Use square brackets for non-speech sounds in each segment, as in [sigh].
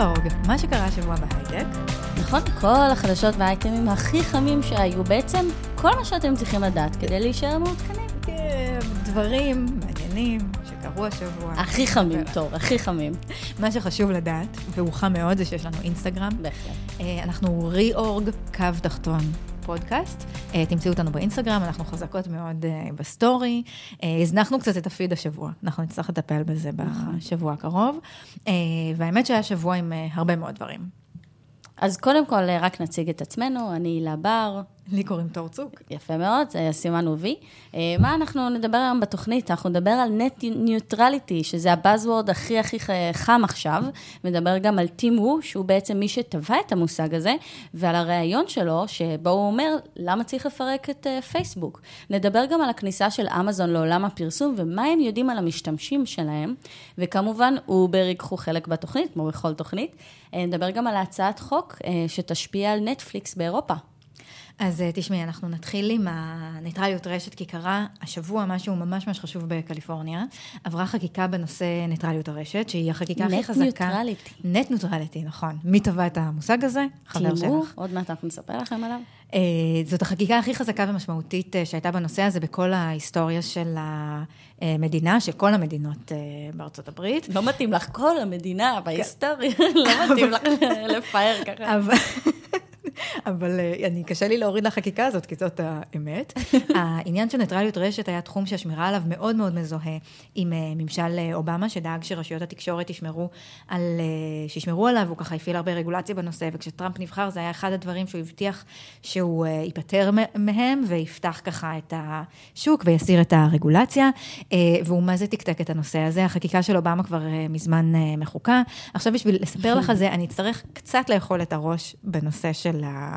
ריאורג, מה שקרה השבוע בהייטק. נכון, כל החדשות והאייטמים הכי חמים שהיו, בעצם כל מה שאתם צריכים לדעת כדי להישאר מעודכנים. כן, דברים מעניינים שקרו השבוע. הכי חמים, תור, הכי חמים. מה שחשוב לדעת, והוא חם מאוד, זה שיש לנו אינסטגרם. בהחלט. אה, אנחנו ריאורג, קו תחתון. פודקאסט. אה, תמצאו אותנו באינסטגרם, אנחנו חזקות מאוד אה, בסטורי. הזנחנו קצת את הפיד השבוע, אנחנו נצטרך לטפל בזה. בשבוע הקרוב. והאמת שהיה שבוע עם הרבה מאוד דברים. אז קודם כל, רק נציג את עצמנו, אני הילה בר, לי קוראים תור צוק. יפה מאוד, זה סימן ווי. אה, מה אנחנו נדבר היום בתוכנית? אנחנו נדבר על net neutrality, שזה ה buzzword הכי הכי חם עכשיו. נדבר גם על טים וו, שהוא בעצם מי שטבע את המושג הזה, ועל הריאיון שלו, שבו הוא אומר, למה צריך לפרק את פייסבוק. נדבר גם על הכניסה של אמזון לעולם הפרסום, ומה הם יודעים על המשתמשים שלהם. וכמובן, אובר ייקחו חלק בתוכנית, כמו בכל תוכנית. אה, נדבר גם על הצעת חוק שתשפיע על נטפליקס באירופה. אז אה, תשמעי, אנחנו נתחיל עם הניטרליות רשת, כי קרה השבוע משהו ממש ממש חשוב בקליפורניה. עברה חקיקה בנושא ניטרליות הרשת, שהיא החקיקה הכי חזקה. Net neutrality. Net neutrality, נכון. מי טבע את המושג הזה? חבר שלך. תראו, עוד מעט אנחנו נספר לכם עליו. אה, זאת החקיקה הכי חזקה ומשמעותית אה, שהייתה בנושא הזה בכל ההיסטוריה של המדינה, של כל המדינות בארצות הברית. לא מתאים לך כל המדינה בהיסטוריה, [laughs] לא מתאים לך לפאר ככה. אבל אה, אני, קשה לי להוריד לחקיקה הזאת, כי זאת האמת. [laughs] העניין של ניטרליות רשת היה תחום שהשמירה עליו מאוד מאוד מזוהה עם אה, ממשל אה, אובמה, שדאג שרשויות התקשורת ישמרו על, שישמרו עליו, הוא ככה הפעיל הרבה רגולציה בנושא, וכשטראמפ נבחר זה היה אחד הדברים שהוא הבטיח שהוא ייפטר מהם, ויפתח ככה את השוק ויסיר את הרגולציה, והוא מה זה תקתק את הנושא הזה. החקיקה של אובמה כבר מזמן מחוקה. עכשיו בשביל לספר לך [laughs] זה, אני אצטרך קצת לאכול את הראש בנושא של ה...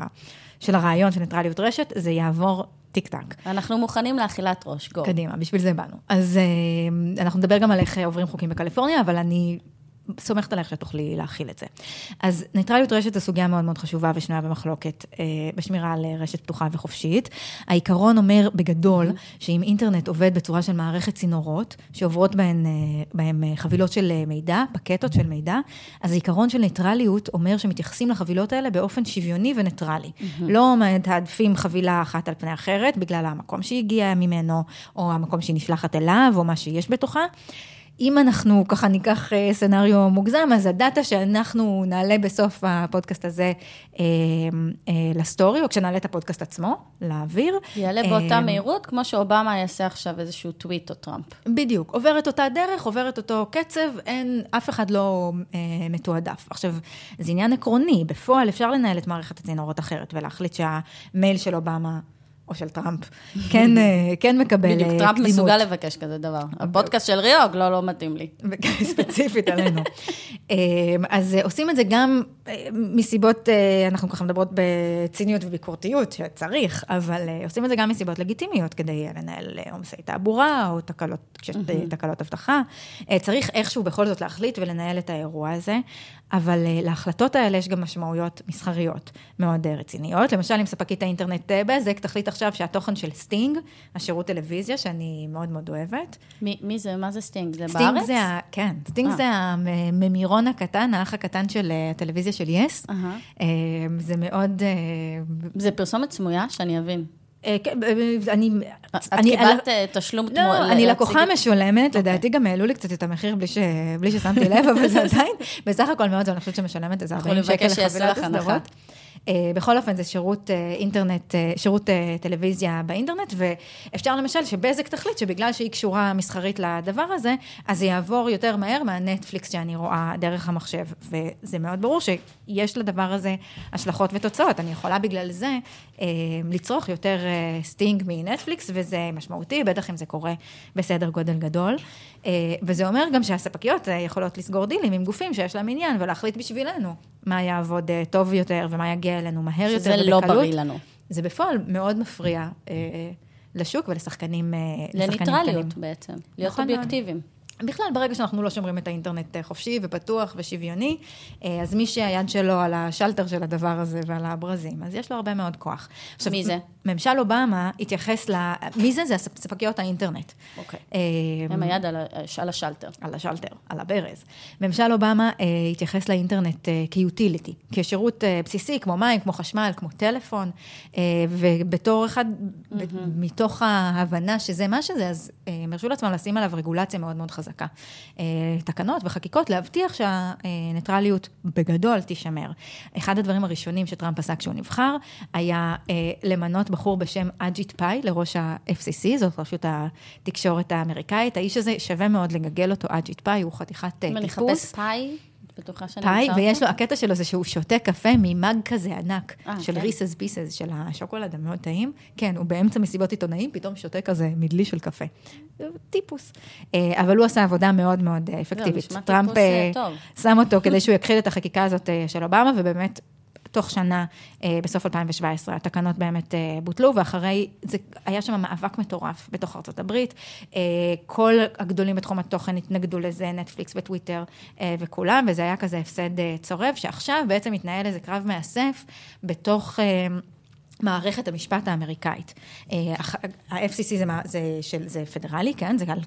של הרעיון של ניטרליות רשת, זה יעבור טיק טק. אנחנו מוכנים לאכילת ראש, גו. קדימה, בשביל זה באנו. אז uh, אנחנו נדבר גם על איך עוברים חוקים בקליפורניה, אבל אני סומכת עליך שתוכלי להכיל את זה. אז ניטרליות רשת זו סוגיה מאוד מאוד חשובה ושנויה במחלוקת אה, בשמירה על רשת פתוחה וחופשית. העיקרון אומר בגדול. שאם אינטרנט עובד בצורה של מערכת צינורות, שעוברות בהן, אה, בהן אה, חבילות של אה, מידע, פקטות של מידע, אז העיקרון של ניטרליות אומר שמתייחסים לחבילות האלה באופן שוויוני וניטרלי. לא מתעדפים חבילה אחת על פני אחרת, בגלל המקום שהיא הגיעה ממנו, או המקום שהיא נשלחת אליו, או מה שיש בתוכה. אם אנחנו ככה ניקח אה, סצנריו מוגזם, אז הדאטה שאנחנו נעלה בסוף הפודקאסט הזה אה, אה, לסטורי, או כשנעלה את הפודקאסט עצמו, לאוויר. יעלה באותה מהירות, כמו שאובמה יעשה עכשיו איזשהו טוויט או טראמפ. בדיוק, עוברת אותה דרך, עוברת אותו קצב, אין, אף אחד לא מתועדף. עכשיו, זה עניין עקרוני, בפועל אפשר לנהל את מערכת הצינורות אחרת ולהחליט שהמייל של אובמה או של טראמפ, כן, אה, כן מקבל קדימות. בדיוק, טראמפ מסוגל לבקש כזה דבר. הפודקאסט של ריאורג, לא, לא מתאים לי. ספציפית עלינו. [laughs] אה, אז עושים את זה גם אה, מסיבות, אנחנו ככה מדברות בציניות וביקורתיות, שצריך, אבל עושים את זה גם מסיבות לגיטימיות, כדי לנהל עומסי תעבורה, או תקלות, כשיש תקלות אבטחה. צריך איכשהו בכל זאת להחליט ולנהל את האירוע הזה, אבל להחלטות האלה יש גם משמעויות מסחריות מאוד רציניות. למשל, אם ספקית האינטרנט בזק תחליט עכשיו שהתוכן של סטינג, השירות טלוויזיה, שאני מאוד מאוד אוהבת. מי, מי זה? מה זה סטינג? זה סטינג בארץ? זה, כן, סטינג אה. אה. הממירון הקטן, האח הקטן של אה, הטלוויזיה של יס. אהה. זה מאוד... זה פרסומת סמויה, שאני אבין. כן, אני... את קיבלת תשלום תמורה. לא, אני לקוחה משולמת, אוקיי. לדעתי גם העלו לי קצת את המחיר בלי ששמתי לב, אבל זה [laughs] עדיין, בסך הכל מאוד, אני חושבת שמשלמת איזה 40 שקל לחבילת הסדרות. אה, בכל אופן, זה שירות אה, אינטרנט, אה, שירות טלוויזיה באינטרנט, ואפשר למשל שבזק תחליט שבגלל שהיא קשורה מסחרית לדבר הזה, אז זה יעבור יותר מהר מהנטפליקס שאני רואה דרך המחשב. וזה מאוד ברור שיש לדבר הזה השלכות ותוצאות. אני יכולה בגלל זה לצרוך יותר סטינג מנטפליקס, וזה משמעותי, בטח אם זה קורה בסדר גודל גדול. וזה אומר גם שהספקיות יכולות לסגור דילים עם גופים שיש להם עניין ולהחליט בשבילנו מה יעבוד טוב יותר ומה יגיע אלינו מהר יותר ובקלות. שזה לא בריא לנו. זה בפועל מאוד מפריע אה, לשוק ולשחקנים קטנים. לניטרליות בעצם, להיות נכון אובייקטיביים. בכלל, ברגע שאנחנו לא שומרים את האינטרנט חופשי ופתוח ושוויוני, אז מי שהיד שלו על השלטר של הדבר הזה ועל הברזים, אז יש לו הרבה מאוד כוח. עכשיו, מי זה? ממשל אובמה התייחס ל... מי זה? זה ספקיות האינטרנט. אוקיי. הם היד על, השלטר. על השלטר, על הברז. ממשל אובמה התייחס לאינטרנט כ utility, כשירות בסיסי, כמו מים, כמו חשמל, כמו טלפון, ובתור אחד. מתוך ההבנה שזה מה שזה, אז הם הרשו לעצמם לשים עליו רגולציה מאוד מאוד חזקה. תקנות וחקיקות, להבטיח שהניטרליות בגדול תישמר. אחד הדברים הראשונים שטראמפ עשה כשהוא נבחר, היה למנות בחור בשם אג'יט פאי לראש ה-FCC, זאת רשות התקשורת האמריקאית. האיש הזה, שווה מאוד לגגל אותו, אג'יט פאי, הוא חתיכת טיפוס. אם אני אחפש פאי? בטוחה שאני פאי, ויש לו, הקטע שלו זה שהוא שותה קפה ממאג כזה ענק, 아, של כן? ריסס ביסס, של השוקולד המאוד טעים. כן, הוא באמצע מסיבות עיתונאים, פתאום שותה כזה מדלי של קפה. טיפוס. אבל הוא עשה עבודה מאוד מאוד אפקטיבית. לא, טראמפ שם אותו כדי שהוא יכחיד את החקיקה הזאת של אובמה, ובאמת תוך שנה, בסוף 2017, התקנות באמת בוטלו, ואחרי, זה היה שם מאבק מטורף בתוך ארצות הברית. כל הגדולים בתחום התוכן התנגדו לזה, נטפליקס וטוויטר וכולם, וזה היה כזה הפסד צורב, שעכשיו בעצם מתנהל איזה קרב מאסף בתוך... מערכת המשפט האמריקאית. ה-FCC זה, זה, של, זה פדרלי, כן? זה על,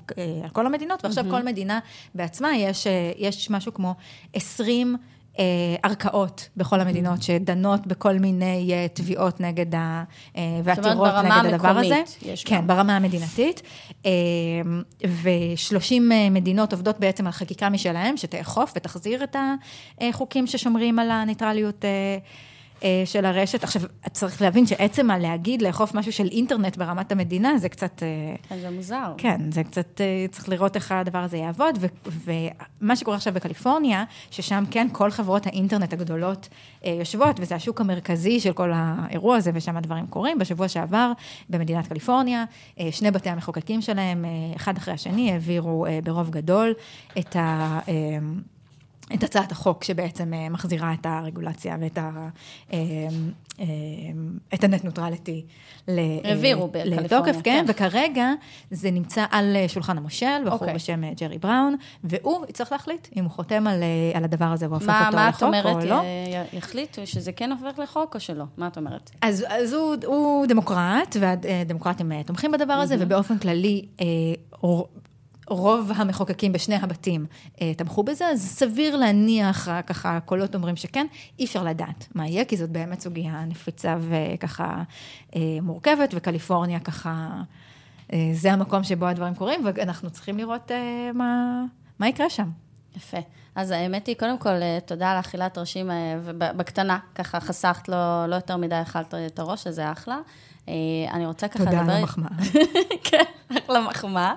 על כל המדינות, ועכשיו mm-hmm. כל מדינה בעצמה יש, יש משהו כמו 20... ערכאות בכל המדינות שדנות בכל מיני תביעות נגד ה... ועתירות נגד הדבר הזה. יש כן, גם. ברמה המדינתית. ו-30 מדינות עובדות בעצם על חקיקה משלהם, שתאכוף ותחזיר את החוקים ששומרים על הניטרליות. של הרשת. עכשיו, צריך להבין שעצם הלהגיד, לאכוף משהו של אינטרנט ברמת המדינה, זה קצת... כן, זה מוזר. כן, זה קצת, צריך לראות איך הדבר הזה יעבוד, ומה שקורה עכשיו בקליפורניה, ששם כן, כל חברות האינטרנט הגדולות יושבות, וזה השוק המרכזי של כל האירוע הזה, ושם הדברים קורים. בשבוע שעבר, במדינת קליפורניה, שני בתי המחוקקים שלהם, אחד אחרי השני, העבירו ברוב גדול את ה... את הצעת החוק שבעצם מחזירה את הרגולציה ואת ה... את הנט נוטרליטי לתוקף, כן, כן, וכרגע זה נמצא על שולחן המושל, בחור okay. בשם ג'רי בראון, והוא יצטרך להחליט אם הוא חותם על, על הדבר הזה והופך אותו לחוק או לא. מה את אומרת, יחליט שזה כן הופך לחוק או שלא? מה את אומרת? אז, אז הוא, הוא דמוקרט, והדמוקרטים תומכים בדבר הזה, mm-hmm. ובאופן כללי, רוב המחוקקים בשני הבתים אה, תמכו בזה, אז סביר להניח, ככה קולות אומרים שכן, אי אפשר לדעת מה יהיה, כי זאת באמת סוגיה נפיצה וככה אה, מורכבת, וקליפורניה ככה, אה, זה המקום שבו הדברים קורים, ואנחנו צריכים לראות מה, מה יקרה שם. יפה. אז האמת היא, קודם כל, תודה על אכילת ראשים, ובקטנה, ככה חסכת, לא, לא יותר מדי אכלת את הראש, אז זה אחלה. אני רוצה ככה לדבר... תודה על המחמאה. [laughs] כן, אחלה מחמאה.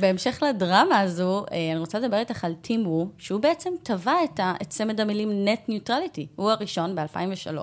בהמשך לדרמה הזו, אני רוצה לדבר איתך על טים רו, שהוא בעצם טבע את, את צמד המילים נט ניוטרליטי. הוא הראשון ב-2003.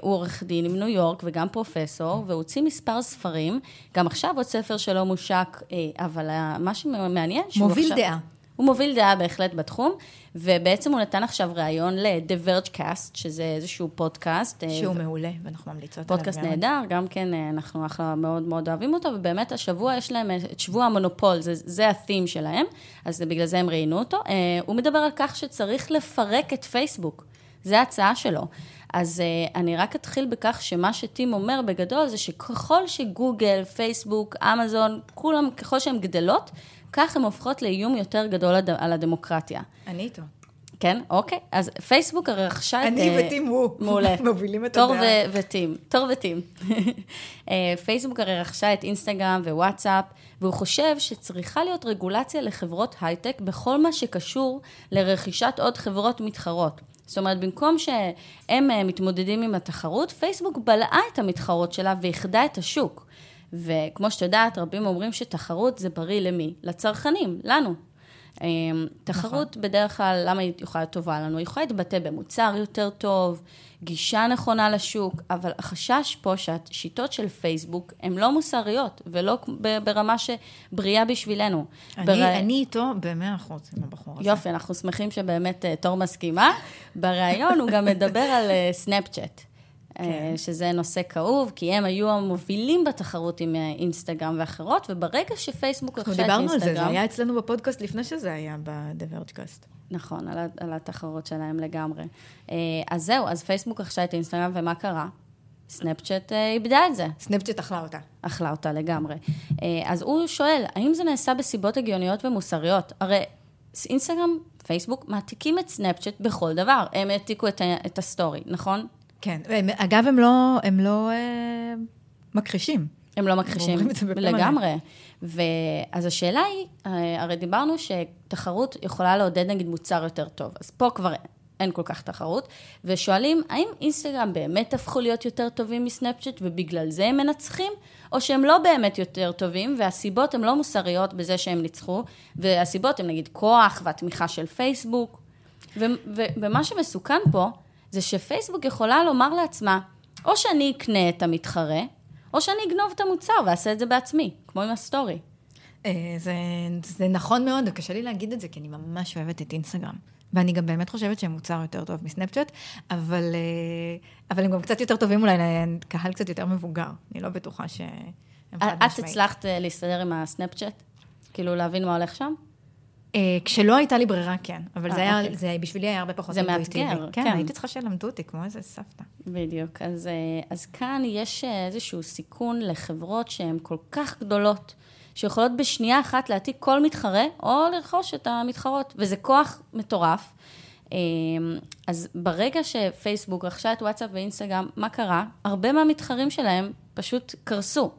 הוא עורך דין עם ניו יורק וגם פרופסור, והוא הוציא מספר ספרים. גם עכשיו עוד ספר שלו מושק, אבל מה שמעניין, שהוא עכשיו... מוביל דעה. הוא מוביל דעה בהחלט בתחום, ובעצם הוא נתן עכשיו ראיון ל-The Verge Cast, שזה איזשהו פודקאסט. שהוא מעולה, ואנחנו ממליצות עליו. פודקאסט נהדר, גם כן אנחנו אחלה מאוד מאוד אוהבים אותו, ובאמת השבוע יש להם את שבוע המונופול, זה, זה ה-theme שלהם, אז בגלל זה הם ראיינו אותו. הוא מדבר על כך שצריך לפרק את פייסבוק, זה ההצעה שלו. אז אני רק אתחיל בכך שמה שטים אומר בגדול זה שככל שגוגל, פייסבוק, אמזון, כולם, ככל שהן גדלות, כך הן הופכות לאיום יותר גדול על הדמוקרטיה. אני איתו. כן, אוקיי. אז פייסבוק הרי רכשה את... אני וטים הוא. [laughs] מעולה. מובילים את הדעה. תור וטים. תור וטים. [laughs] פייסבוק הרי רכשה את אינסטגרם ווואטסאפ, והוא חושב שצריכה להיות רגולציה לחברות הייטק בכל מה שקשור לרכישת עוד חברות מתחרות. זאת אומרת, במקום שהם מתמודדים עם התחרות, פייסבוק בלעה את המתחרות שלה ואיחדה את השוק. וכמו שאת יודעת, רבים אומרים שתחרות זה בריא למי? לצרכנים, לנו. אמ, תחרות נכון. בדרך כלל, למה היא יכולה להיות טובה לנו? היא יכולה להתבטא במוצר יותר טוב, גישה נכונה לשוק, אבל החשש פה שהשיטות של פייסבוק הן לא מוסריות, ולא ברמה שבריאה בשבילנו. אני, בר... אני איתו במאה אחוז עם הבחור הזה. יופי, אנחנו שמחים שבאמת אה, תור מסכימה. בריאיון הוא גם מדבר על סנאפצ'אט. כן. שזה נושא כאוב, כי הם היו המובילים בתחרות עם אינסטגרם ואחרות, וברגע שפייסבוק רכשה את אינסטגרם... אנחנו דיברנו על זה, זה היה אצלנו בפודקאסט לפני שזה היה Vergecast. נכון, על, על התחרות שלהם לגמרי. אז זהו, אז פייסבוק רכשה את אינסטגרם, ומה קרה? סנאפצ'אט איבדה את זה. סנאפצ'אט אכלה אותה. אכלה אותה לגמרי. אז הוא שואל, האם זה נעשה בסיבות הגיוניות ומוסריות? הרי אינסטגרם, פייסבוק, מעתיקים את סנאפצ'אט בכל דבר. הם העתיקו את, את הסטורי, נכון? כן. אגב, הם לא, הם לא אה, מכחישים. הם לא מכחישים, לגמרי. ואז השאלה היא, הרי דיברנו שתחרות יכולה לעודד נגיד מוצר יותר טוב, אז פה כבר אין כל כך תחרות, ושואלים, האם אינסטגרם באמת הפכו להיות יותר טובים מסנאפצ'אט ובגלל זה הם מנצחים, או שהם לא באמת יותר טובים, והסיבות הן לא מוסריות בזה שהם ניצחו, והסיבות הן נגיד כוח והתמיכה של פייסבוק. ו- ו- ומה שמסוכן פה, זה שפייסבוק יכולה לומר לעצמה, או שאני אקנה את המתחרה, או שאני אגנוב את המוצר ואעשה את זה בעצמי, כמו עם הסטורי. אה, זה, זה נכון מאוד, קשה לי להגיד את זה, כי אני ממש אוהבת את אינסטגרם. ואני גם באמת חושבת שהם מוצר יותר טוב מסנאפצ'אט, אבל, אה, אבל הם גם קצת יותר טובים אולי לקהל קצת יותר מבוגר. אני לא בטוחה שהם חד משמעית. את הצלחת אה, להסתדר עם הסנאפצ'אט? כאילו להבין מה הולך שם? אה, כשלא הייתה לי ברירה, כן. אבל זה היה, אוקיי. זה בשבילי היה הרבה פחות זה מאתגר, כן. כן, הייתי צריכה שילמדו אותי, כמו איזה סבתא. בדיוק. אז, אז כאן יש איזשהו סיכון לחברות שהן כל כך גדולות, שיכולות בשנייה אחת להעתיק כל מתחרה, או לרכוש את המתחרות, וזה כוח מטורף. אמ, אז ברגע שפייסבוק רכשה את וואטסאפ ואינסטגרם, מה קרה? הרבה מהמתחרים שלהם פשוט קרסו.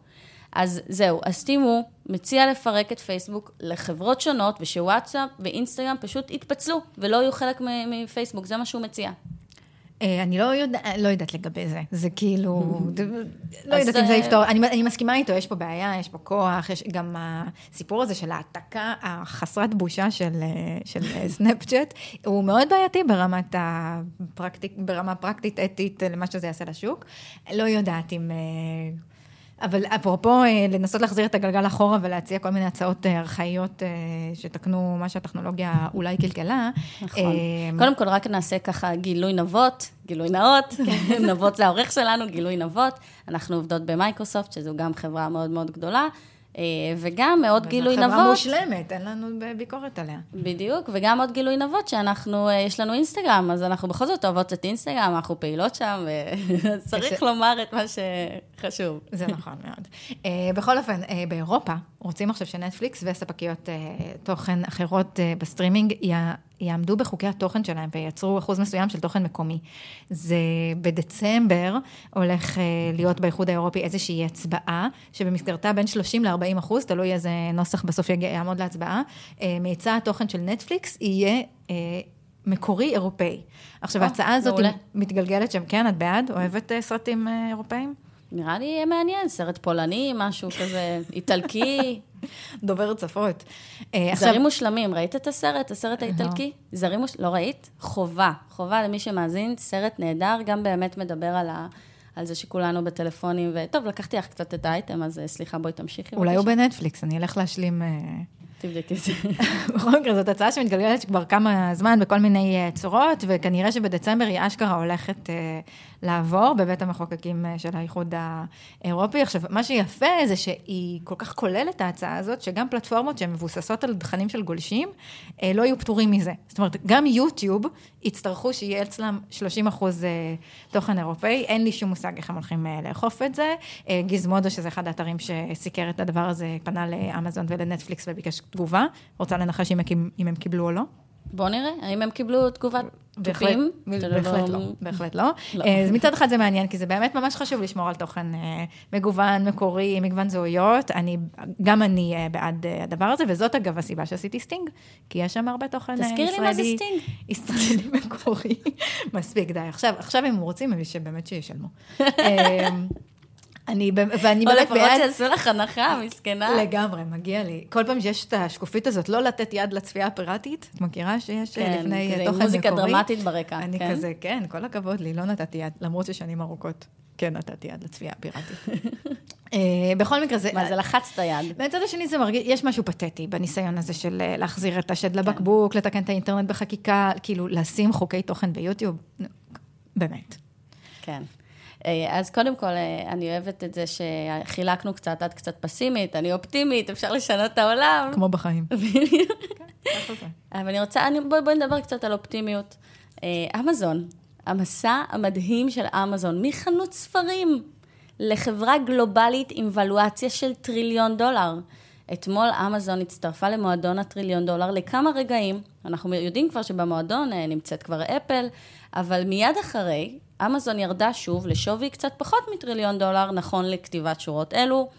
אז זהו, אז טימו מציע לפרק את פייסבוק לחברות שונות, ושוואטסאפ ואינסטגרם פשוט יתפצלו ולא יהיו חלק מפייסבוק, זה מה שהוא מציע. אה, אני לא, יודע, לא יודעת לגבי זה, זה כאילו, [laughs] לא יודעת אם זה יפתור, אני, אני מסכימה איתו, יש פה בעיה, יש פה כוח, יש גם הסיפור הזה של העתקה החסרת בושה של, של [laughs] סנאפצ'אט, הוא מאוד בעייתי ברמת הפרקטיק, ברמה פרקטית, אתית, למה שזה יעשה לשוק. לא יודעת אם... אבל אפרופו אה, לנסות להחזיר את הגלגל אחורה ולהציע כל מיני הצעות אה, ארכאיות אה, שתקנו מה שהטכנולוגיה אולי קלקלה. נכון. קודם כל, רק נעשה ככה גילוי נבות, גילוי נאות, כן. [laughs] נבות זה העורך שלנו, גילוי נבות. אנחנו עובדות במייקרוסופט, שזו גם חברה מאוד מאוד גדולה. אה, וגם מאוד גילוי נבות. חברה מושלמת, אין לנו ביקורת עליה. בדיוק, וגם עוד גילוי נבות שאנחנו, אה, יש לנו אינסטגרם, אז אנחנו בכל זאת אוהבות את אינסטגרם, אנחנו פעילות שם, וצריך [laughs] לומר את מה שחשוב. זה נכון מאוד. אה, בכל אופן, באירופה רוצים עכשיו שנטפליקס וספקיות תוכן אחרות בסטרימינג יעמדו בחוקי התוכן שלהם וייצרו אחוז מסוים של תוכן מקומי. זה בדצמבר הולך אה, להיות באיחוד האירופי איזושהי הצבעה, שבמסגרתה בין 30 ל-40 אחוז, תלוי איזה נוסח בסוף יעמוד להצבעה, אה, מהיצע התוכן של נטפליקס יהיה... אה, מקורי אירופאי. עכשיו, ההצעה הזאת מעולה. מתגלגלת שם, כן, את בעד? אוהבת סרטים אירופאים? נראה לי מעניין, סרט פולני, משהו כזה, [laughs] איטלקי. דוברת שפות. אה, זרים מושלמים, ראית את הסרט, הסרט האיטלקי? זרים מושלמים, לא ראית? חובה, חובה למי שמאזין, סרט נהדר, גם באמת מדבר על ה... על זה שכולנו בטלפונים, וטוב, לקחתי לך קצת את האייטם, אז אה, סליחה, בואי תמשיכי. אולי הוא בנטפליקס, אני אלך להשלים... אה, תבדקי את זה. [laughs] בכל מקרה, זאת הצעה שמתגלגלת כבר כמה זמן בכל מיני צורות, וכנראה שבדצמבר היא אשכרה הולכת לעבור בבית המחוקקים אה, של האיחוד האירופי. עכשיו, מה שיפה זה שהיא כל כך כוללת ההצעה הזאת, שגם פלטפורמות שהן מבוססות על תכנים של גולשים, אה, לא יהיו פטורים מזה. זאת אומרת, גם יוטיוב יצטרכו שיהיה אצלם 30 אחוז אה, תוכן אירופאי, אין לי שום מושג איך הם הולכים לאכוף את זה. גיזמודו, שזה אחד האתרים שסיקר את הדבר הזה, פנה לאמזון ולנטפליקס וביקש תגובה. רוצה לנחש אם הם קיבלו או לא? בואו נראה, האם הם קיבלו תגובת תופים? בהחלט לא, בהחלט לא. לא. אה, מצד אחד זה מעניין, כי זה באמת ממש חשוב לשמור על תוכן אה, מגוון, מקורי, מגוון זהויות. אני, גם אני אה, בעד הדבר הזה, וזאת אגב הסיבה שעשיתי סטינג, כי יש שם הרבה תוכן ישראלי. תזכירי לי מה זה סטינג. ישראלי מקורי. [laughs] מספיק, די. עכשיו, עכשיו אם רוצים, שבאמת שישלמו. [laughs] אני, ואני באמת בעד... או לפחות שיעשו לך הנחה, מסכנה. לגמרי, מגיע לי. כל פעם שיש את השקופית הזאת, לא לתת יד לצפייה הפיראטית, את מכירה שיש כן, לפני תוכן מקורי? כן, מוזיקה דרמטית ברקע. אני כן? כזה, כן, כל הכבוד לי, לא נתתי יד, למרות ששנים ארוכות. כן נתתי יד לצפייה הפיראטית. uh, [laughs] בכל מקרה זה... מה, זה לחצת יד. מהצד השני זה מרגיש, יש משהו פתטי בניסיון הזה של אה, להחזיר את השד לבקבוק, כן. לתקן את האינטרנט בחקיקה, כאילו לשים חוקי תוכן ביוטיוב, באמת. כן. אה, אז קודם כל, אה, אני אוהבת את זה שחילקנו קצת, את קצת פסימית, אני אופטימית, אפשר לשנות את העולם. כמו בחיים. [laughs] אבל אני רוצה, אני, בואי בוא נדבר קצת על אופטימיות. אמזון, המסע המדהים של אמזון, מחנות ספרים לחברה גלובלית עם ולואציה של טריליון דולר. אתמול אמזון הצטרפה למועדון הטריליון דולר לכמה רגעים. אנחנו יודעים כבר שבמועדון נמצאת כבר אפל, אבל מיד אחרי, אמזון ירדה שוב לשווי קצת פחות מטריליון דולר, נכון לכתיבת שורות אלו,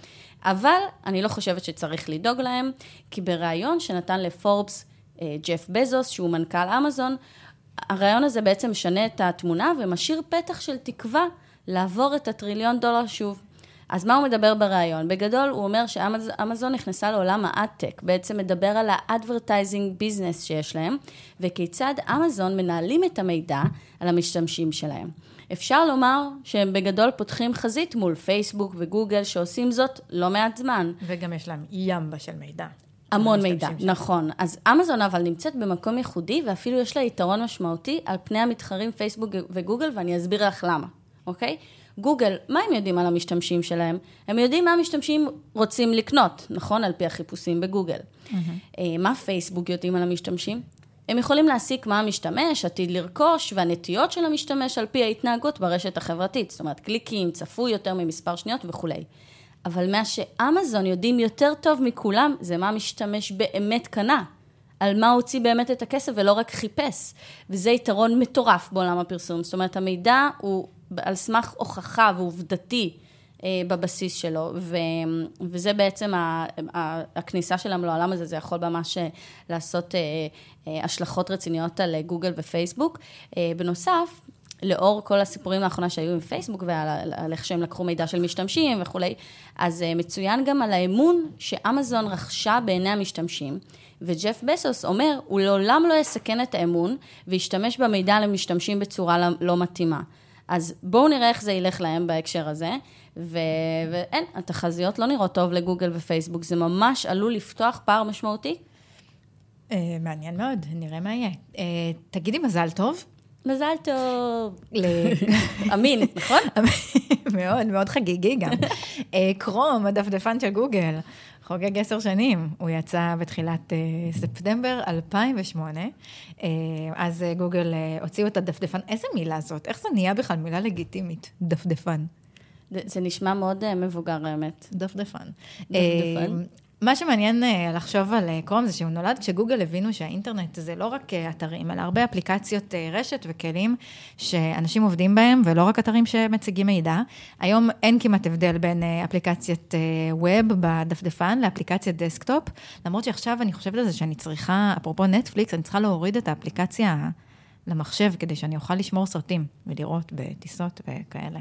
אבל אני לא חושבת שצריך לדאוג להם, כי בריאיון שנתן לפורבס אה, ג'ף בזוס, שהוא מנכ"ל אמזון, הריאיון הזה בעצם משנה את התמונה ומשאיר פתח של תקווה לעבור את הטריליון דולר שוב. אז מה הוא מדבר בריאיון? בגדול, הוא אומר שאמזון נכנסה לעולם ה adtech, בעצם מדבר על ה advertising business שיש להם, וכיצד אמזון מנהלים את המידע על המשתמשים שלהם. אפשר לומר שהם בגדול פותחים חזית מול פייסבוק וגוגל, שעושים זאת לא מעט זמן. וגם יש להם ימבה של מידע. המון מידע, נכון. אז אמזון אבל נמצאת במקום ייחודי, ואפילו יש לה יתרון משמעותי על פני המתחרים פייסבוק וגוגל, ואני אסביר לך למה, אוקיי? גוגל, מה הם יודעים על המשתמשים שלהם? הם יודעים מה המשתמשים רוצים לקנות, נכון? על פי החיפושים בגוגל. Mm-hmm. מה פייסבוק יודעים על המשתמשים? הם יכולים להסיק מה המשתמש עתיד לרכוש והנטיות של המשתמש על פי ההתנהגות ברשת החברתית. זאת אומרת, קליקים, צפוי יותר ממספר שניות וכולי. אבל מה שאמזון יודעים יותר טוב מכולם, זה מה המשתמש באמת קנה. על מה הוציא באמת את הכסף ולא רק חיפש. וזה יתרון מטורף בעולם הפרסום. זאת אומרת, המידע הוא על סמך הוכחה ועובדתי בבסיס שלו, ו, וזה בעצם ה, ה, הכניסה שלהם לעולם הזה, זה יכול ממש אה, לעשות אה, השלכות רציניות על גוגל ופייסבוק. בנוסף, לאור כל הסיפורים לאחרונה שהיו עם פייסבוק ועל איך שהם לקחו מידע של משתמשים וכולי, אז מצוין גם על האמון שאמזון רכשה בעיני המשתמשים, וג'ף בסוס אומר, הוא לעולם לא יסכן את האמון וישתמש במידע למשתמשים בצורה לא, לא מתאימה. אז בואו נראה איך זה ילך להם בהקשר הזה. ו... ואין, התחזיות לא נראות טוב לגוגל ופייסבוק, זה ממש עלול לפתוח פער משמעותי. Uh, מעניין מאוד, נראה מה יהיה. Uh, תגידי מזל טוב. מזל טוב. [laughs] אמין, נכון? [laughs] מאוד, מאוד חגיגי גם. uh, קרום, הדפדפן של גוגל, חוגג עשר שנים. הוא יצא בתחילת ספטמבר 2008. אה, אז גוגל הוציאו את הדפדפן. איזה מילה זאת? איך זה נהיה בכלל מילה לגיטימית, דפדפן? זה נשמע מאוד אה, מבוגר, האמת. דפדפן. דפדפן. מה שמעניין אה, לחשוב על אה, קרום זה שהוא נולד כשגוגל הבינו שהאינטרנט זה לא רק אה, אתרים, אלא הרבה אפליקציות רשת וכלים שאנשים עובדים בהם, ולא רק אתרים שמציגים מידע. היום אין כמעט הבדל בין אפליקציית web בדפדפן לאפליקציית desktop, למרות שעכשיו אני חושבת על זה שאני צריכה, אפרופו נטפליקס, אני צריכה להוריד את האפליקציה למחשב כדי שאני אוכל לשמור סרטים ולראות בטיסות וכאלה.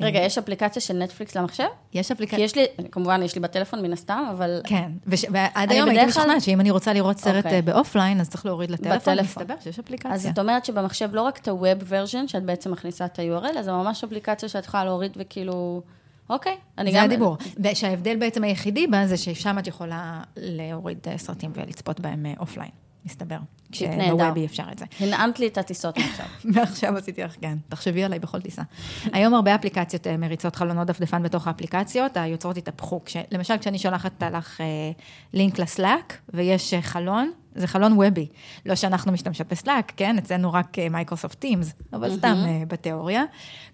רגע, יש אפליקציה של נטפליקס למחשב? יש אפליקציה. כי יש לי, כמובן, יש לי בטלפון מן הסתם, אבל... כן, ועד היום הייתי משוכנעת שאם אני רוצה לראות סרט אוקיי. באופליין, אז צריך להוריד לטלפון, מסתבר שיש אפליקציה. אז זאת אומרת שבמחשב לא רק את ה-Web version, שאת בעצם מכניסה את ה-URL, אז זה ממש אפליקציה שאת יכולה להוריד וכאילו... אוקיי, אני גם... זה הדיבור. ושההבדל בעצם היחידי בזה זה ששם את יכולה להוריד סרטים ולצפות בהם offline. מסתבר. כשב web אי אפשר את זה. הנעמת לי את הטיסות מעכשיו. [laughs] מעכשיו עשיתי לך, כן. תחשבי עליי בכל טיסה. היום הרבה אפליקציות אה, מריצות חלונות דפדפן בתוך האפליקציות, היוצרות התהפכו. למשל, כשאני שולחת לך אה, לינק לסלאק, ויש אה, חלון, זה חלון וובי. לא שאנחנו משתמשות בסלאק, כן? אצלנו רק מייקרוסופט טימס, אבל סתם בתיאוריה.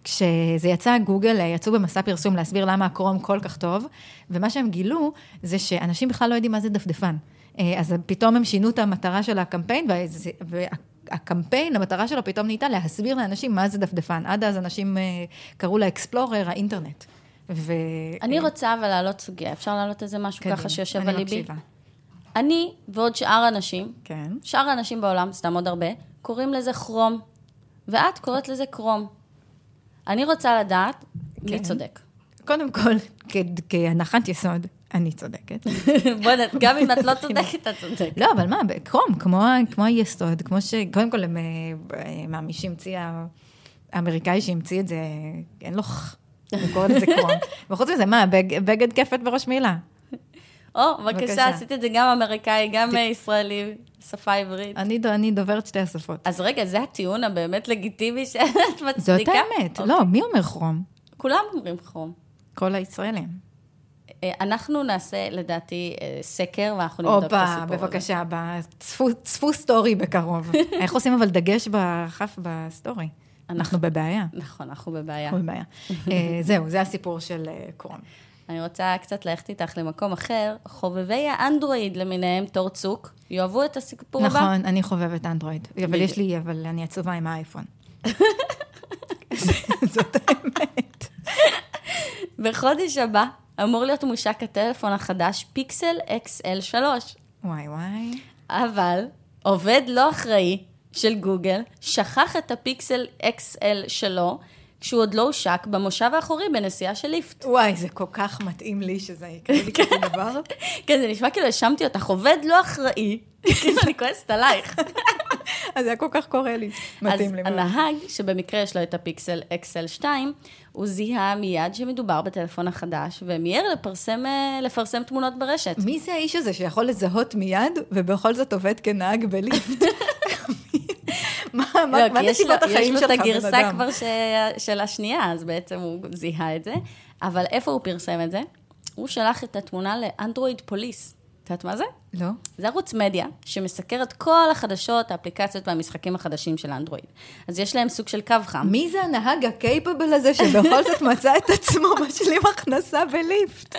כשזה יצא, גוגל יצאו במסע פרסום להסביר למה הקרום כל כך טוב, ומה שהם גילו, זה שאנשים בכלל לא יודעים מה זה דפדפן. אה, אז פתאום הם שינו את המטרה של הקמפיין, והקמפיין, המטרה שלו פתאום נהייתה להסביר לאנשים מה זה דפדפן. עד אז אנשים אה, קראו לאקספלורר האינטרנט. ו... אני רוצה אבל להעלות סוגיה, אפשר להעלות איזה משהו קדימה, ככה שיושב על ליבי? אני ועוד שאר האנשים, כן. שאר האנשים בעולם, סתם עוד הרבה, קוראים לזה כרום, ואת קוראת לזה קרום. אני רוצה לדעת כן. מי צודק. קודם כל, כהנחת יסוד, אני צודקת. [laughs] בוא. גם אם את לא [laughs] צודקת, את צודקת. לא, אבל מה, קרום, כמו, כמו היסוד, כמו ש... קודם כל, מה, מי שהמציא, האמריקאי שהמציא את זה, אין לו... הוא קורא לזה [laughs] קרום. וחוץ מזה, מה, בגד כפת בראש מילה. או, בבקשה, עשית את זה גם אמריקאי, גם ישראלי, שפה עברית. אני דוברת שתי השפות. אז רגע, זה הטיעון הבאמת לגיטימי שאת מצדיקה? זאת האמת. לא, מי אומר כרום? כולם אומרים כרום. כל הישראלים. אה, אנחנו נעשה, לדעתי, אה, סקר, ואנחנו נבדוק את הסיפור הזה. בבקשה, צפו סטורי בקרוב. [laughs] איך עושים אבל דגש בכף בסטורי? אנחנו בבעיה. נכון, אנחנו בבעיה. אנחנו בבעיה. [laughs] אה, זהו, זה הסיפור של קרום. אני רוצה קצת ללכת איתך למקום אחר. חובבי האנדרואיד למיניהם, תור צוק, יאהבו את הסיפור הבא? נכון, אני חובבת אנדרואיד. אבל יש לי, אבל אני עצובה עם האייפון. [laughs] זאת האמת. בחודש הבא אמור להיות מושק הטלפון החדש פיקסל XL3. וואי וואי. אבל עובד לא אחראי של גוגל שכח את הפיקסל XL שלו, כשהוא עוד לא הושק במושב האחורי בנסיעה של ליפט. וואי, זה כל כך מתאים לי שזה יקרה לי כזה דבר. [laughs] כן, זה נשמע כאילו האשמתי אותך, עובד לא אחראי, כאילו [laughs] אני כועסת עלייך. אז זה היה כל כך קורה לי, מתאים לי. אז הנהג, שבמקרה יש לו את הפיקסל XL2, הוא זיהה מיד שמדובר בטלפון החדש, ומיהר לפרסם, אה, לפרסם תמונות ברשת. מי זה האיש הזה שיכול לזהות מיד, ובכל זאת עובד כנהג בליפט? [laughs] מה לא, נסיבות החיים שלך, בן אדם? יש לו את הגרסה כבר של השנייה, אז בעצם הוא זיהה את זה. אבל איפה הוא פרסם את זה? הוא שלח את התמונה לאנדרואיד פוליס. את יודעת מה זה? לא. זה ערוץ מדיה שמסקר את כל החדשות, האפליקציות והמשחקים החדשים של אנדרואיד. אז יש להם סוג של קו חם. מי זה הנהג הקייפבל הזה שבכל זאת מצא את עצמו [laughs] משלים הכנסה בליפט?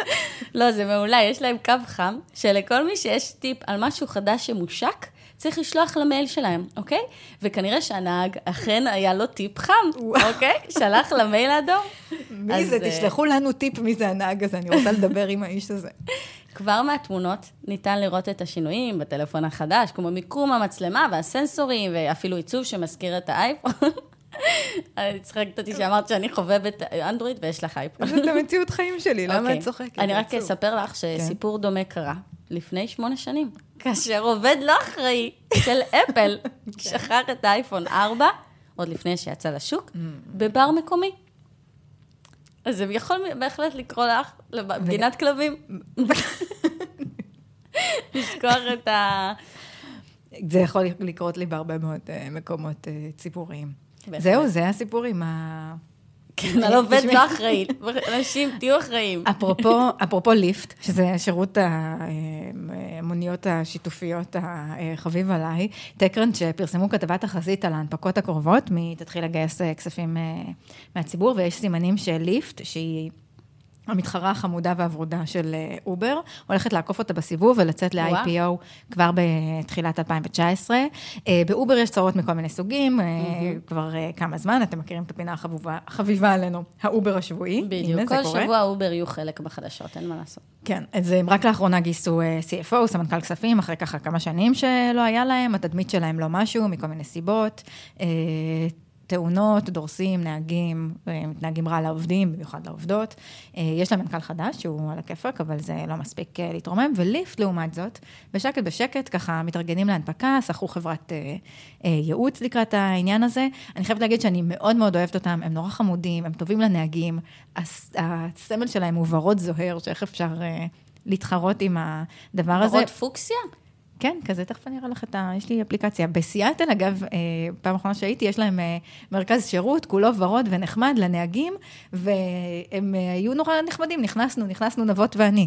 [laughs] לא, זה מעולה, יש להם קו חם, שלכל מי שיש טיפ על משהו חדש שמושק, צריך לשלוח למייל שלהם, אוקיי? וכנראה שהנהג אכן היה לו טיפ חם, אוקיי? שלח למייל האדום. מי זה? אה, תשלחו לנו טיפ מי זה הנהג הזה, אני רוצה לדבר עם האיש הזה. [laughs] כבר מהתמונות ניתן לראות את השינויים בטלפון החדש, כמו מיקום המצלמה והסנסורים, ואפילו עיצוב שמזכיר את האייפון. [laughs] אני צחקת אותי שאמרת שאני חובבת אנדרואיד ויש לך אייפון. [laughs] זה המציאות חיים שלי, למה את אוקיי. צוחקת? אני רק אספר לך כן. שסיפור דומה קרה לפני שמונה שנים, כאשר עובד לא אחראי של [laughs] אפל כן. שכח את האייפון 4, עוד לפני שיצא לשוק, mm. בבר מקומי. אז זה יכול בהחלט לקרוא לך לגינת כלבים. לשכוח את ה... זה יכול לקרות לי בהרבה מאוד אה, מקומות אה, ציבוריים. זהו, זה הסיפור עם ה... כן, על עובד לא אחראי. אנשים, תהיו אחראיים. אפרופו ליפט, שזה שירות המוניות השיתופיות החביב עליי, TechCrunch שפרסמו כתבת תחזית על ההנפקות הקרובות, מי תתחיל לגייס אה, כספים אה, מהציבור, ויש סימנים של ליפט, שהיא... המתחרה החמודה והוורודה של אה, אובר, הולכת לעקוף אותה בסיבוב ולצאת ל-IPO כבר בתחילת 2019. אה, באובר יש צרות מכל מיני סוגים, mm-hmm. כבר כמה זמן, אתם מכירים את הפינה החביבה עלינו, האובר השבועי. בדיוק, כל שבוע אובר יהיו חלק בחדשות, אין מה לעשות. כן, אז הם רק לאחרונה גייסו CFO, סמנכ"ל כספים, אחרי ככה כמה שנים שלא היה להם, התדמית שלהם לא משהו, מכל מיני סיבות. תאונות, דורסים, נהגים, אה, מתנהגים רע לעובדים, במיוחד לעובדות. אה, יש להם מנכ"ל חדש, שהוא על הכיפאק, אבל זה לא מספיק אה, להתרומם. וליפט, לעומת זאת, בשקט בשקט, ככה מתארגנים להנפקה, שכרו חברת ייעוץ לקראת העניין הזה. אני חייבת להגיד שאני מאוד מאוד אוהבת אותם, הם נורא חמודים, הם טובים לנהגים. הסמל שלהם הוא ורוד זוהר, שאיך אפשר... להתחרות עם הדבר הזה. ורוד פוקסיה? כן, כזה, תכף אני אראה לך את ה... יש לי אפליקציה. בסיאטל, אגב, אה, פעם אחרונה שהייתי, יש להם אה, מרכז שירות, כולו ורוד ונחמד לנהגים, והם אה, היו נורא נחמדים, נכנסנו, נכנסנו נבות ואני,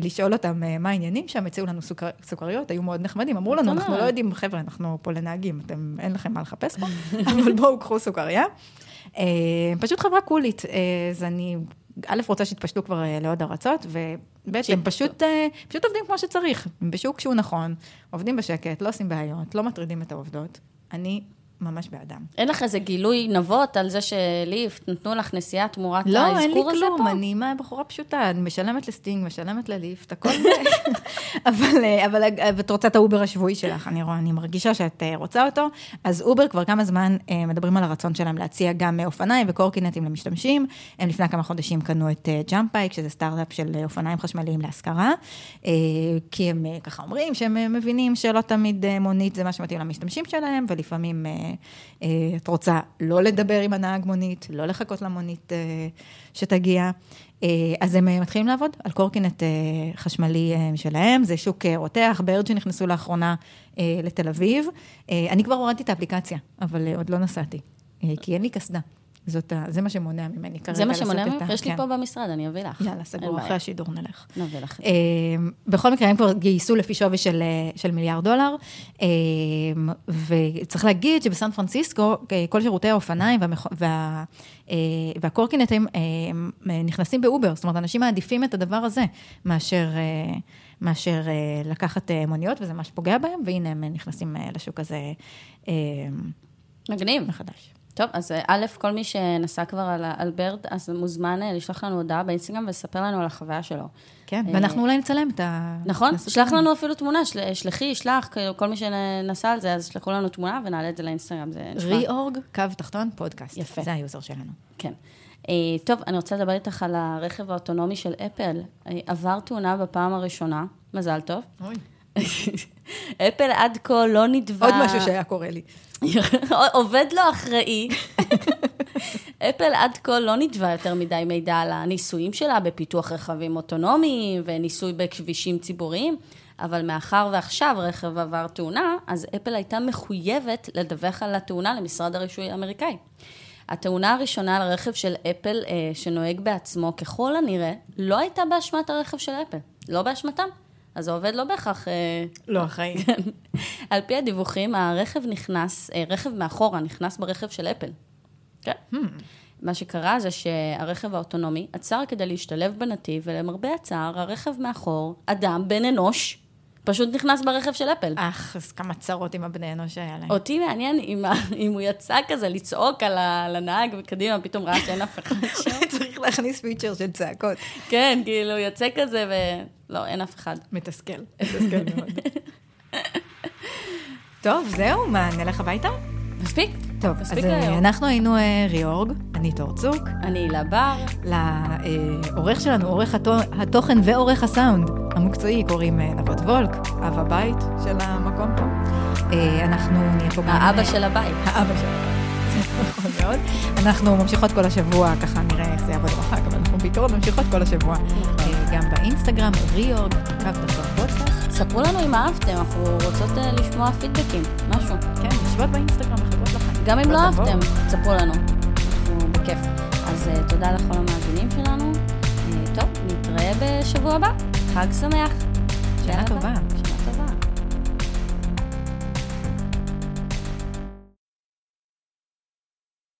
לשאול אותם מה העניינים שם, הציעו לנו סוכר, סוכריות, היו מאוד נחמדים, אמרו לנו, אנחנו לא יודעים, חבר'ה, אנחנו פה לנהגים, אתם, אין לכם מה לחפש פה, [laughs] אבל בואו, קחו סוכריה. פשוט חברה קולית, אז אני א', רוצה שיתפשטו כבר אה, לעוד ארצות, וב', הם פשוט, אה, פשוט עובדים כמו שצריך, הם בשוק שהוא נכון, עובדים בשקט, לא עושים בעיות, לא מטרידים את העובדות. אני ממש בעדם. אין לך איזה גילוי נאות על זה שליפט נתנו לך נסיעה תמורת לא, האזכור הזה פה? לא, אין לי כלום, אני מה, בחורה פשוטה, אני משלמת לסטינג, משלמת לליפט, הכל זה. [laughs] אבל, אבל את רוצה את האובר השבועי שלך, אני רואה, אני מרגישה שאת אה, רוצה אותו. אז אובר כבר כמה זמן אה, מדברים על הרצון שלהם להציע גם אופניים וקורקינטים למשתמשים. הם לפני כמה חודשים קנו את ג'אמפ בייק, אה, שזה סטארט-אפ של אופניים חשמליים להשכרה, כי הם ככה אומרים שהם מבינים שלא תמיד מונית זה מה שמתאים למשתמשים שלהם, ולפעמים... את רוצה לא לדבר עם הנהג מונית, לא לחכות למונית שתגיע. אז הם מתחילים לעבוד על קורקינט חשמלי משלהם, זה שוק רותח, ברד שנכנסו לאחרונה לתל אביב. אני כבר הורדתי את האפליקציה, אבל עוד לא נסעתי, כי אין לי קסדה. זאת, זה מה שמונע ממני כרגע זה מה שמונע ממך? יש לי כן. פה במשרד, אני אביא לך. יאללה, סגור, אחרי השידור נלך. נביא לך. אה, בכל מקרה, הם כבר גייסו לפי שווי של, אה, של מיליארד דולר, אה, וצריך להגיד שבסן פרנסיסקו, כל שירותי האופניים והמכ... וה... והקורקינטים נכנסים באובר, זאת אומרת, אנשים מעדיפים את הדבר הזה מאשר... מאשר לקחת מוניות, וזה מה שפוגע בהם, והנה הם נכנסים לשוק הזה. מגניב. מחדש. טוב, אז אה, א', כל מי שנסע כבר על, על בירד, אז מוזמן אה, לשלוח לנו הודעה באינסטגרם ולספר לנו על החוויה שלו. כן, ואנחנו אולי נצלם את ה... נכון, שלח לנו אפילו תמונה, של, שלחי, שלח, כל מי שנסע על זה, אז שלחו לנו תמונה ונעלה את זה לאינסטגרם. זה ריאורג, קו תחתון, פודקאסט. יפה. זה היוזר שלנו. כן. טוב, אני רוצה לדבר איתך על הרכב האוטונומי של אפל. עבר תאונה בפעם הראשונה, מזל טוב. אוי. [laughs] אפל עד כה לא נדבה... עוד משהו שהיה קורה לי. [laughs] עובד לו אחראי. [laughs] אפל עד כה לא נדבה יותר מדי מידע על הניסויים שלה בפיתוח רכבים אוטונומיים וניסוי בכבישים ציבוריים, אבל מאחר ועכשיו רכב עבר תאונה, אז אפל הייתה מחויבת לדווח על התאונה למשרד הרישוי האמריקאי. התאונה הראשונה על הרכב של אפל, אה, שנוהג בעצמו, ככל הנראה, לא הייתה באשמת הרכב של אפל, לא באשמתם. אז העובד לא בהכרח... אה, לא אחראי. על פי הדיווחים, הרכב נכנס, אה, רכב מאחורה נכנס ברכב של אפל. כן. Hmm. מה שקרה זה שהרכב האוטונומי עצר כדי להשתלב בנתיב, ולמרבה הצער, הרכב מאחור, אדם, בן אנוש, פשוט נכנס ברכב של אפל. אך, אז כמה צרות עם הבני אנוש היה להם. אותי מעניין אם, אם הוא יצא כזה לצעוק על, הנהג, וקדימה פתאום ראה שאין אף אחד שם. [laughs] צריך להכניס פיצ'ר של צעקות. כן, כאילו, יוצא כזה ולא, אין אף אחד. מתסכל, מתסכל מאוד. טוב, זהו, מה, נלך הביתה? מספיק. טוב, אז אה, אנחנו היינו אה, ריאורג, אני תור צוק. אני הילה בר. לעורך שלנו, עורך התוכן ועורך הסאונד המקצועי, קוראים אה, נבות וולק, אב הבית של המקום פה. אנחנו נהיה פה... האבא של הבית. האבא של הבית. [laughs] נכון מאוד. אנחנו ממשיכות כל השבוע, ככה נראה איך זה יעבוד בחג, אבל אנחנו בעיקרון ממשיכות כל השבוע, גם באינסטגרם, ריאורג, קו תחתון פודקאסט. ספרו לנו אם אהבתם, אנחנו רוצות לשמוע פידבקים, משהו. כן, יושבות באינסטגרם, מחכות לכם. גם אם לא אהבתם, תספרו לנו, אנחנו בכיף. אז תודה לכל המאזינים שלנו. טוב, נתראה בשבוע הבא. חג שמח. שנה טובה.